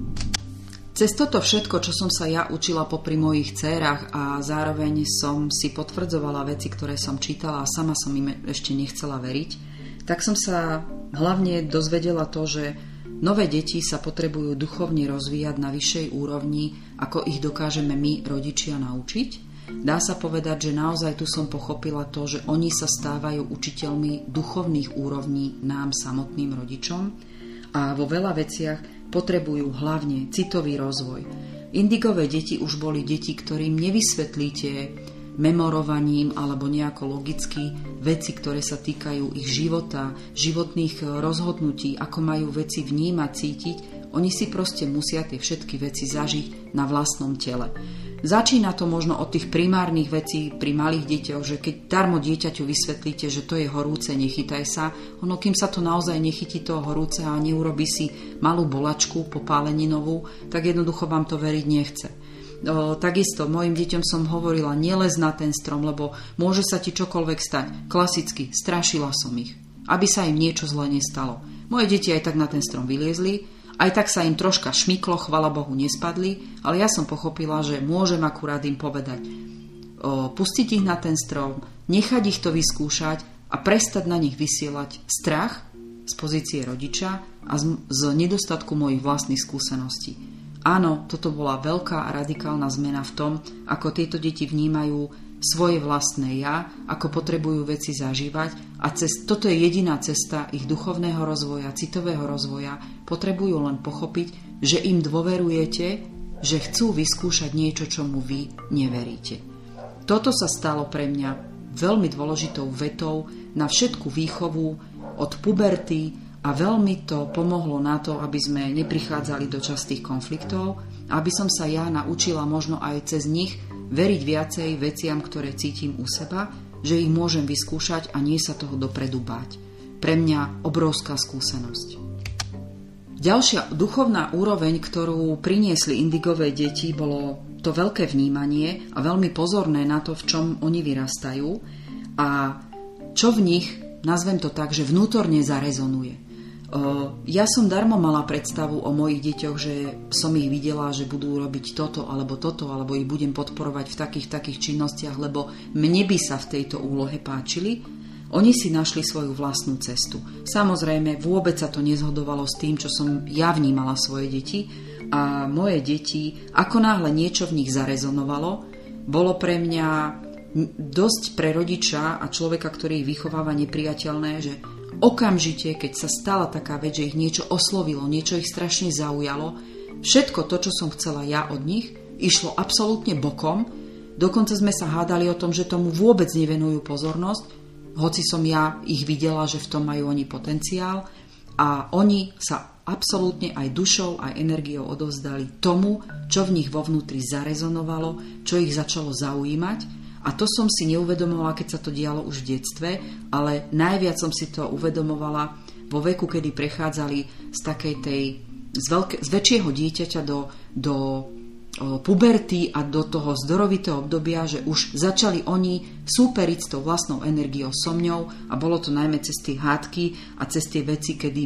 Cez toto všetko, čo som sa ja učila popri mojich dcerách a zároveň som si potvrdzovala veci, ktoré som čítala a sama som im ešte nechcela veriť, tak som sa hlavne dozvedela to, že nové deti sa potrebujú duchovne rozvíjať na vyššej úrovni, ako ich dokážeme my, rodičia, naučiť. Dá sa povedať, že naozaj tu som pochopila to, že oni sa stávajú učiteľmi duchovných úrovní nám samotným rodičom a vo veľa veciach potrebujú hlavne citový rozvoj. Indigové deti už boli deti, ktorým nevysvetlíte memorovaním alebo nejako logicky veci, ktoré sa týkajú ich života, životných rozhodnutí, ako majú veci vnímať, cítiť. Oni si proste musia tie všetky veci zažiť na vlastnom tele. Začína to možno od tých primárnych vecí pri malých deťoch, že keď darmo dieťaťu vysvetlíte, že to je horúce, nechytaj sa, ono kým sa to naozaj nechytí toho horúce a neurobi si malú bolačku popáleninovú, tak jednoducho vám to veriť nechce. O, takisto mojim deťom som hovorila, nelez na ten strom, lebo môže sa ti čokoľvek stať. Klasicky, strašila som ich, aby sa im niečo zle nestalo. Moje deti aj tak na ten strom vyliezli, aj tak sa im troška šmyklo, chvala Bohu, nespadli, ale ja som pochopila, že môžem akurát im povedať, o, pustiť ich na ten strom, nechať ich to vyskúšať a prestať na nich vysielať strach z pozície rodiča a z, z nedostatku mojich vlastných skúseností. Áno, toto bola veľká a radikálna zmena v tom, ako tieto deti vnímajú svoje vlastné ja, ako potrebujú veci zažívať a cez, toto je jediná cesta ich duchovného rozvoja, citového rozvoja. Potrebujú len pochopiť, že im dôverujete, že chcú vyskúšať niečo, čomu vy neveríte. Toto sa stalo pre mňa veľmi dôležitou vetou na všetku výchovu od puberty a veľmi to pomohlo na to, aby sme neprichádzali do častých konfliktov, aby som sa ja naučila možno aj cez nich veriť viacej veciam, ktoré cítim u seba, že ich môžem vyskúšať a nie sa toho dopredu báť. Pre mňa obrovská skúsenosť. Ďalšia duchovná úroveň, ktorú priniesli indigové deti, bolo to veľké vnímanie a veľmi pozorné na to, v čom oni vyrastajú a čo v nich, nazvem to tak, že vnútorne zarezonuje. Ja som darmo mala predstavu o mojich deťoch, že som ich videla, že budú robiť toto alebo toto, alebo ich budem podporovať v takých takých činnostiach, lebo mne by sa v tejto úlohe páčili. Oni si našli svoju vlastnú cestu. Samozrejme, vôbec sa to nezhodovalo s tým, čo som ja vnímala svoje deti. A moje deti, ako náhle niečo v nich zarezonovalo, bolo pre mňa dosť pre rodiča a človeka, ktorý ich vychováva nepriateľné, že okamžite, keď sa stala taká vec, že ich niečo oslovilo, niečo ich strašne zaujalo, všetko to, čo som chcela ja od nich, išlo absolútne bokom. Dokonca sme sa hádali o tom, že tomu vôbec nevenujú pozornosť, hoci som ja ich videla, že v tom majú oni potenciál a oni sa absolútne aj dušou, aj energiou odovzdali tomu, čo v nich vo vnútri zarezonovalo, čo ich začalo zaujímať a to som si neuvedomovala, keď sa to dialo už v detstve, ale najviac som si to uvedomovala vo veku, kedy prechádzali z takej tej, z, veľké, z väčšieho dieťaťa do, do puberty a do toho zdorovitého obdobia, že už začali oni súperiť s tou vlastnou energiou so mňou a bolo to najmä cez tie hádky a cez tie veci, kedy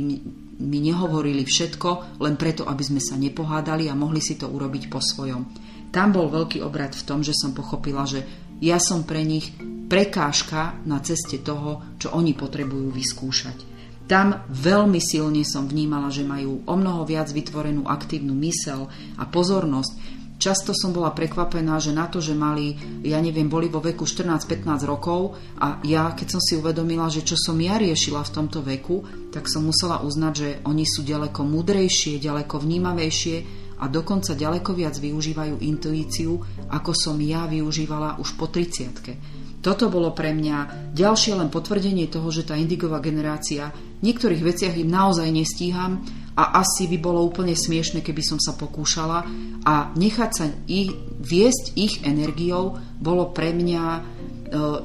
mi nehovorili všetko, len preto, aby sme sa nepohádali a mohli si to urobiť po svojom. Tam bol veľký obrad v tom, že som pochopila, že ja som pre nich prekážka na ceste toho, čo oni potrebujú vyskúšať. Tam veľmi silne som vnímala, že majú o mnoho viac vytvorenú aktívnu mysel a pozornosť. Často som bola prekvapená, že na to, že mali, ja neviem, boli vo veku 14-15 rokov a ja, keď som si uvedomila, že čo som ja riešila v tomto veku, tak som musela uznať, že oni sú ďaleko múdrejšie, ďaleko vnímavejšie a dokonca ďaleko viac využívajú intuíciu, ako som ja využívala už po 30 Toto bolo pre mňa ďalšie len potvrdenie toho, že tá indigová generácia v niektorých veciach im naozaj nestíham a asi by bolo úplne smiešne, keby som sa pokúšala a nechať sa ich, viesť ich energiou bolo pre mňa e,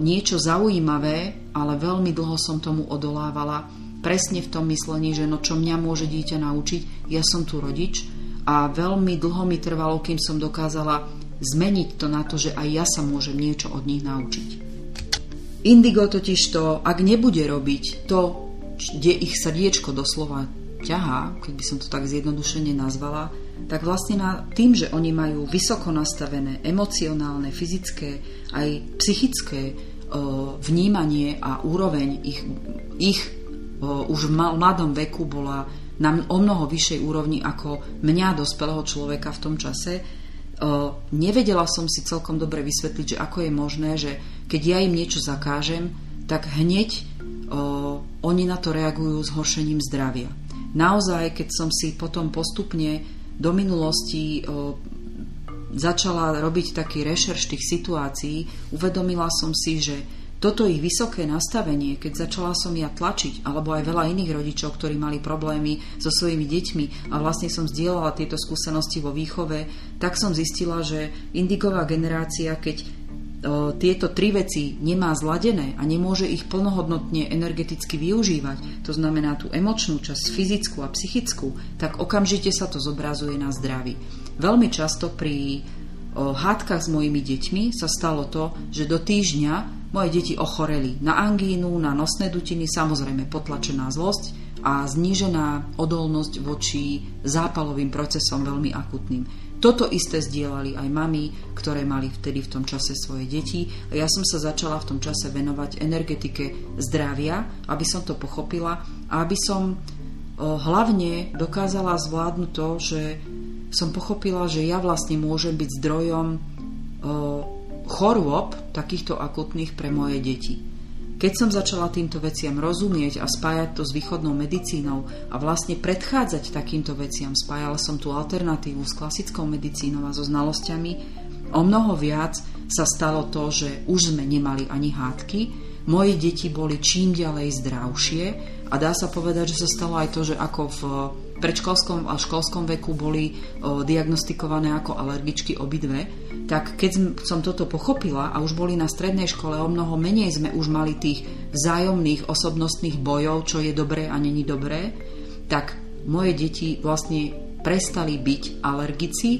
niečo zaujímavé, ale veľmi dlho som tomu odolávala presne v tom myslení, že no čo mňa môže dieťa naučiť, ja som tu rodič, a veľmi dlho mi trvalo, kým som dokázala zmeniť to na to, že aj ja sa môžem niečo od nich naučiť. Indigo totiž to, ak nebude robiť to, kde ich srdiečko doslova ťahá, keď by som to tak zjednodušene nazvala, tak vlastne na tým, že oni majú vysoko nastavené emocionálne, fyzické aj psychické o, vnímanie a úroveň ich, ich o, už v mladom veku bola na o mnoho vyššej úrovni ako mňa, dospelého človeka v tom čase. Nevedela som si celkom dobre vysvetliť, že ako je možné, že keď ja im niečo zakážem, tak hneď oni na to reagujú s horšením zdravia. Naozaj, keď som si potom postupne do minulosti začala robiť taký rešerš tých situácií, uvedomila som si, že toto ich vysoké nastavenie, keď začala som ja tlačiť, alebo aj veľa iných rodičov, ktorí mali problémy so svojimi deťmi a vlastne som zdieľala tieto skúsenosti vo výchove, tak som zistila, že indigová generácia, keď o, tieto tri veci nemá zladené a nemôže ich plnohodnotne energeticky využívať, to znamená tú emočnú časť, fyzickú a psychickú, tak okamžite sa to zobrazuje na zdraví. Veľmi často pri hádkach s mojimi deťmi sa stalo to, že do týždňa moje deti ochoreli na angínu, na nosné dutiny, samozrejme potlačená zlosť a znížená odolnosť voči zápalovým procesom veľmi akutným. Toto isté zdieľali aj mami, ktoré mali vtedy v tom čase svoje deti. Ja som sa začala v tom čase venovať energetike zdravia, aby som to pochopila a aby som hlavne dokázala zvládnuť to, že som pochopila, že ja vlastne môžem byť zdrojom chorôb takýchto akutných pre moje deti. Keď som začala týmto veciam rozumieť a spájať to s východnou medicínou a vlastne predchádzať takýmto veciam, spájala som tú alternatívu s klasickou medicínou a so znalosťami, o mnoho viac sa stalo to, že už sme nemali ani hádky, moje deti boli čím ďalej zdravšie a dá sa povedať, že sa stalo aj to, že ako v predškolskom a školskom veku boli o, diagnostikované ako alergičky obidve, tak keď som toto pochopila a už boli na strednej škole, o mnoho menej sme už mali tých vzájomných osobnostných bojov, čo je dobré a není dobré, tak moje deti vlastne prestali byť alergici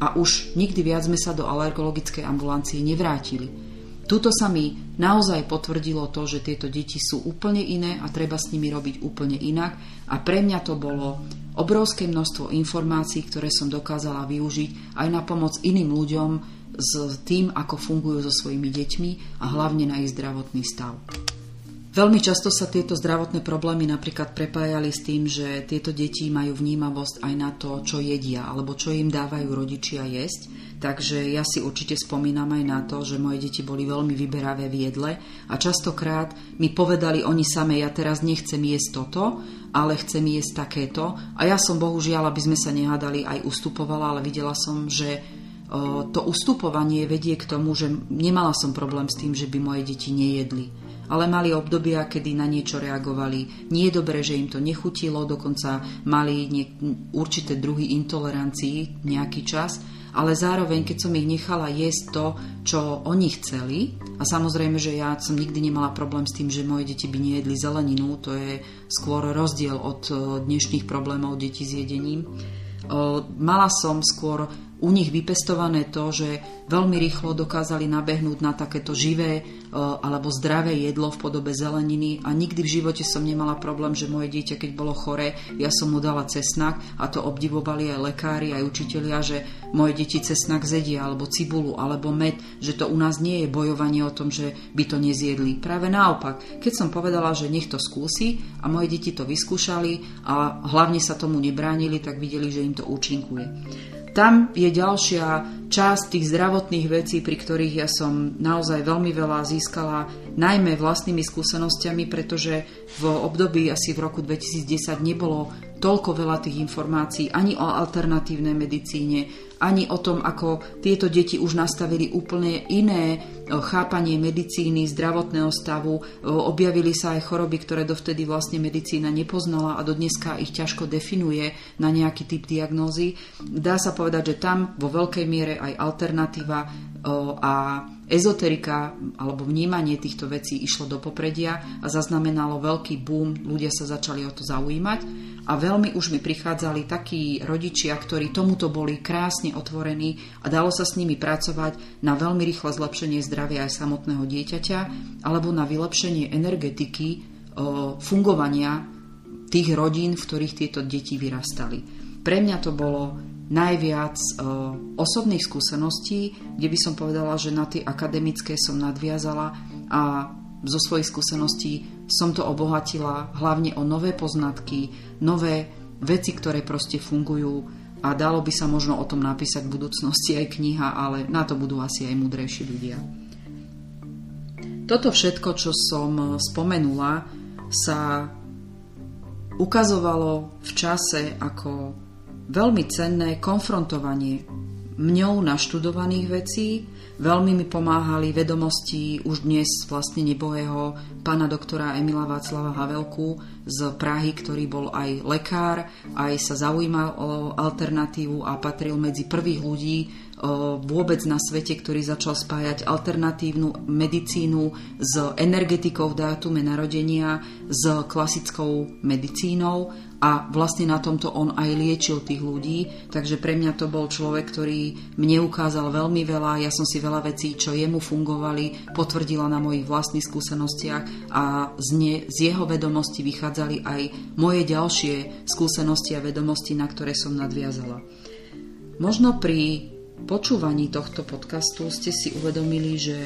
a už nikdy viac sme sa do alergologickej ambulancie nevrátili. Tuto sa mi naozaj potvrdilo to, že tieto deti sú úplne iné a treba s nimi robiť úplne inak a pre mňa to bolo obrovské množstvo informácií, ktoré som dokázala využiť aj na pomoc iným ľuďom s tým, ako fungujú so svojimi deťmi a hlavne na ich zdravotný stav. Veľmi často sa tieto zdravotné problémy napríklad prepájali s tým, že tieto deti majú vnímavosť aj na to, čo jedia alebo čo im dávajú rodičia jesť. Takže ja si určite spomínam aj na to, že moje deti boli veľmi vyberavé v jedle a častokrát mi povedali oni same, ja teraz nechcem jesť toto, ale chcem jesť takéto. A ja som bohužiaľ, aby sme sa nehádali, aj ustupovala, ale videla som, že to ustupovanie vedie k tomu, že nemala som problém s tým, že by moje deti nejedli ale mali obdobia, kedy na niečo reagovali. Nie je dobré, že im to nechutilo, dokonca mali nie, určité druhy intolerancií nejaký čas, ale zároveň, keď som ich nechala jesť to, čo oni chceli, a samozrejme, že ja som nikdy nemala problém s tým, že moje deti by nejedli zeleninu, to je skôr rozdiel od eh, dnešných problémov detí s jedením. Eh, mala som skôr u nich vypestované to, že veľmi rýchlo dokázali nabehnúť na takéto živé e, alebo zdravé jedlo v podobe zeleniny a nikdy v živote som nemala problém, že moje dieťa, keď bolo choré, ja som mu dala cesnak a to obdivovali aj lekári, aj učitelia, že moje deti cesnak zedia alebo cibulu alebo med, že to u nás nie je bojovanie o tom, že by to nezjedli. Práve naopak, keď som povedala, že nech to skúsi a moje deti to vyskúšali a hlavne sa tomu nebránili, tak videli, že im to účinkuje. Tam je ďalšia časť tých zdravotných vecí, pri ktorých ja som naozaj veľmi veľa získala, najmä vlastnými skúsenostiami, pretože v období asi v roku 2010 nebolo toľko veľa tých informácií ani o alternatívnej medicíne, ani o tom, ako tieto deti už nastavili úplne iné e, chápanie medicíny, zdravotného stavu. E, objavili sa aj choroby, ktoré dovtedy vlastne medicína nepoznala a dodneska ich ťažko definuje na nejaký typ diagnózy. Dá sa povedať, že tam vo veľkej miere aj alternatíva e, a ezoterika alebo vnímanie týchto vecí išlo do popredia a zaznamenalo veľký boom, ľudia sa začali o to zaujímať a veľmi už mi prichádzali takí rodičia, ktorí tomuto boli krásne otvorení a dalo sa s nimi pracovať na veľmi rýchle zlepšenie zdravia aj samotného dieťaťa alebo na vylepšenie energetiky fungovania tých rodín, v ktorých tieto deti vyrastali. Pre mňa to bolo najviac osobných skúseností, kde by som povedala, že na tie akademické som nadviazala a zo svojich skúseností som to obohatila hlavne o nové poznatky, nové veci, ktoré proste fungujú a dalo by sa možno o tom napísať v budúcnosti aj kniha, ale na to budú asi aj múdrejší ľudia. Toto všetko, čo som spomenula, sa ukazovalo v čase ako veľmi cenné konfrontovanie mňou naštudovaných vecí, Veľmi mi pomáhali vedomosti už dnes vlastne nebohého pána doktora Emila Václava Havelku z Prahy, ktorý bol aj lekár, aj sa zaujímal o alternatívu a patril medzi prvých ľudí, vôbec na svete, ktorý začal spájať alternatívnu medicínu s energetikou v dátume narodenia, s klasickou medicínou a vlastne na tomto on aj liečil tých ľudí, takže pre mňa to bol človek, ktorý mne ukázal veľmi veľa, ja som si veľa vecí, čo jemu fungovali, potvrdila na mojich vlastných skúsenostiach a z, ne, z jeho vedomosti vychádzali aj moje ďalšie skúsenosti a vedomosti, na ktoré som nadviazala. Možno pri počúvaní tohto podcastu ste si uvedomili, že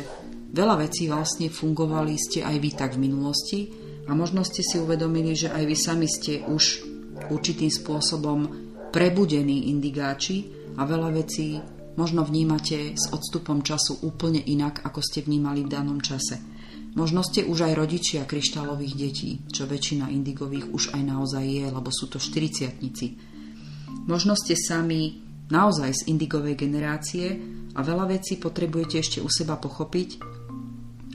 veľa vecí vlastne fungovali ste aj vy tak v minulosti a možno ste si uvedomili, že aj vy sami ste už určitým spôsobom prebudení indigáči a veľa vecí možno vnímate s odstupom času úplne inak, ako ste vnímali v danom čase. Možno ste už aj rodičia kryštálových detí, čo väčšina indigových už aj naozaj je, lebo sú to štyriciatnici. Možno ste sami naozaj z indigovej generácie a veľa vecí potrebujete ešte u seba pochopiť,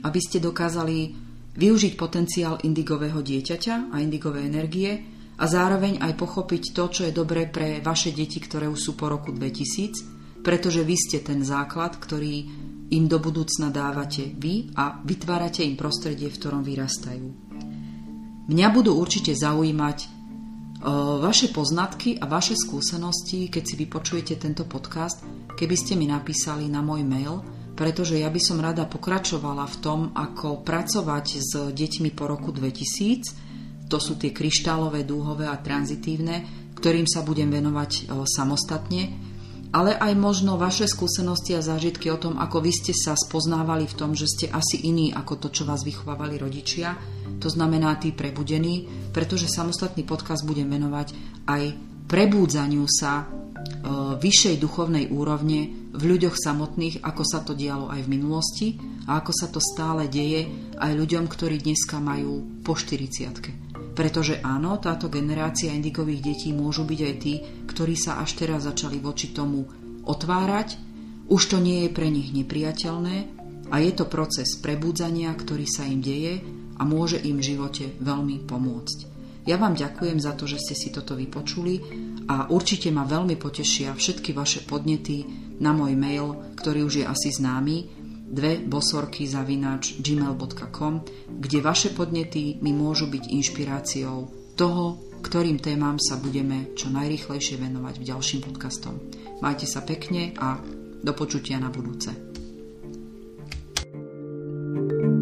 aby ste dokázali využiť potenciál indigového dieťaťa a indigovej energie a zároveň aj pochopiť to, čo je dobré pre vaše deti, ktoré už sú po roku 2000, pretože vy ste ten základ, ktorý im do budúcna dávate vy a vytvárate im prostredie, v ktorom vyrastajú. Mňa budú určite zaujímať e, vaše poznatky a vaše skúsenosti, keď si vypočujete tento podcast, keby ste mi napísali na môj mail, pretože ja by som rada pokračovala v tom, ako pracovať s deťmi po roku 2000, to sú tie kryštálové, dúhové a tranzitívne, ktorým sa budem venovať e, samostatne, ale aj možno vaše skúsenosti a zážitky o tom, ako vy ste sa spoznávali v tom, že ste asi iní ako to, čo vás vychovávali rodičia, to znamená tí prebudení, pretože samostatný podcast budem venovať aj prebúdzaniu sa e, vyššej duchovnej úrovne v ľuďoch samotných, ako sa to dialo aj v minulosti a ako sa to stále deje aj ľuďom, ktorí dneska majú po 40 pretože áno, táto generácia indigových detí môžu byť aj tí, ktorí sa až teraz začali voči tomu otvárať. Už to nie je pre nich nepriateľné a je to proces prebudzania, ktorý sa im deje a môže im v živote veľmi pomôcť. Ja vám ďakujem za to, že ste si toto vypočuli a určite ma veľmi potešia všetky vaše podnety na môj mail, ktorý už je asi známy, dve bosorky zavináč gmail.com, kde vaše podnety mi môžu byť inšpiráciou toho, ktorým témam sa budeme čo najrychlejšie venovať v ďalším podcastom. Majte sa pekne a do počutia na budúce. thank you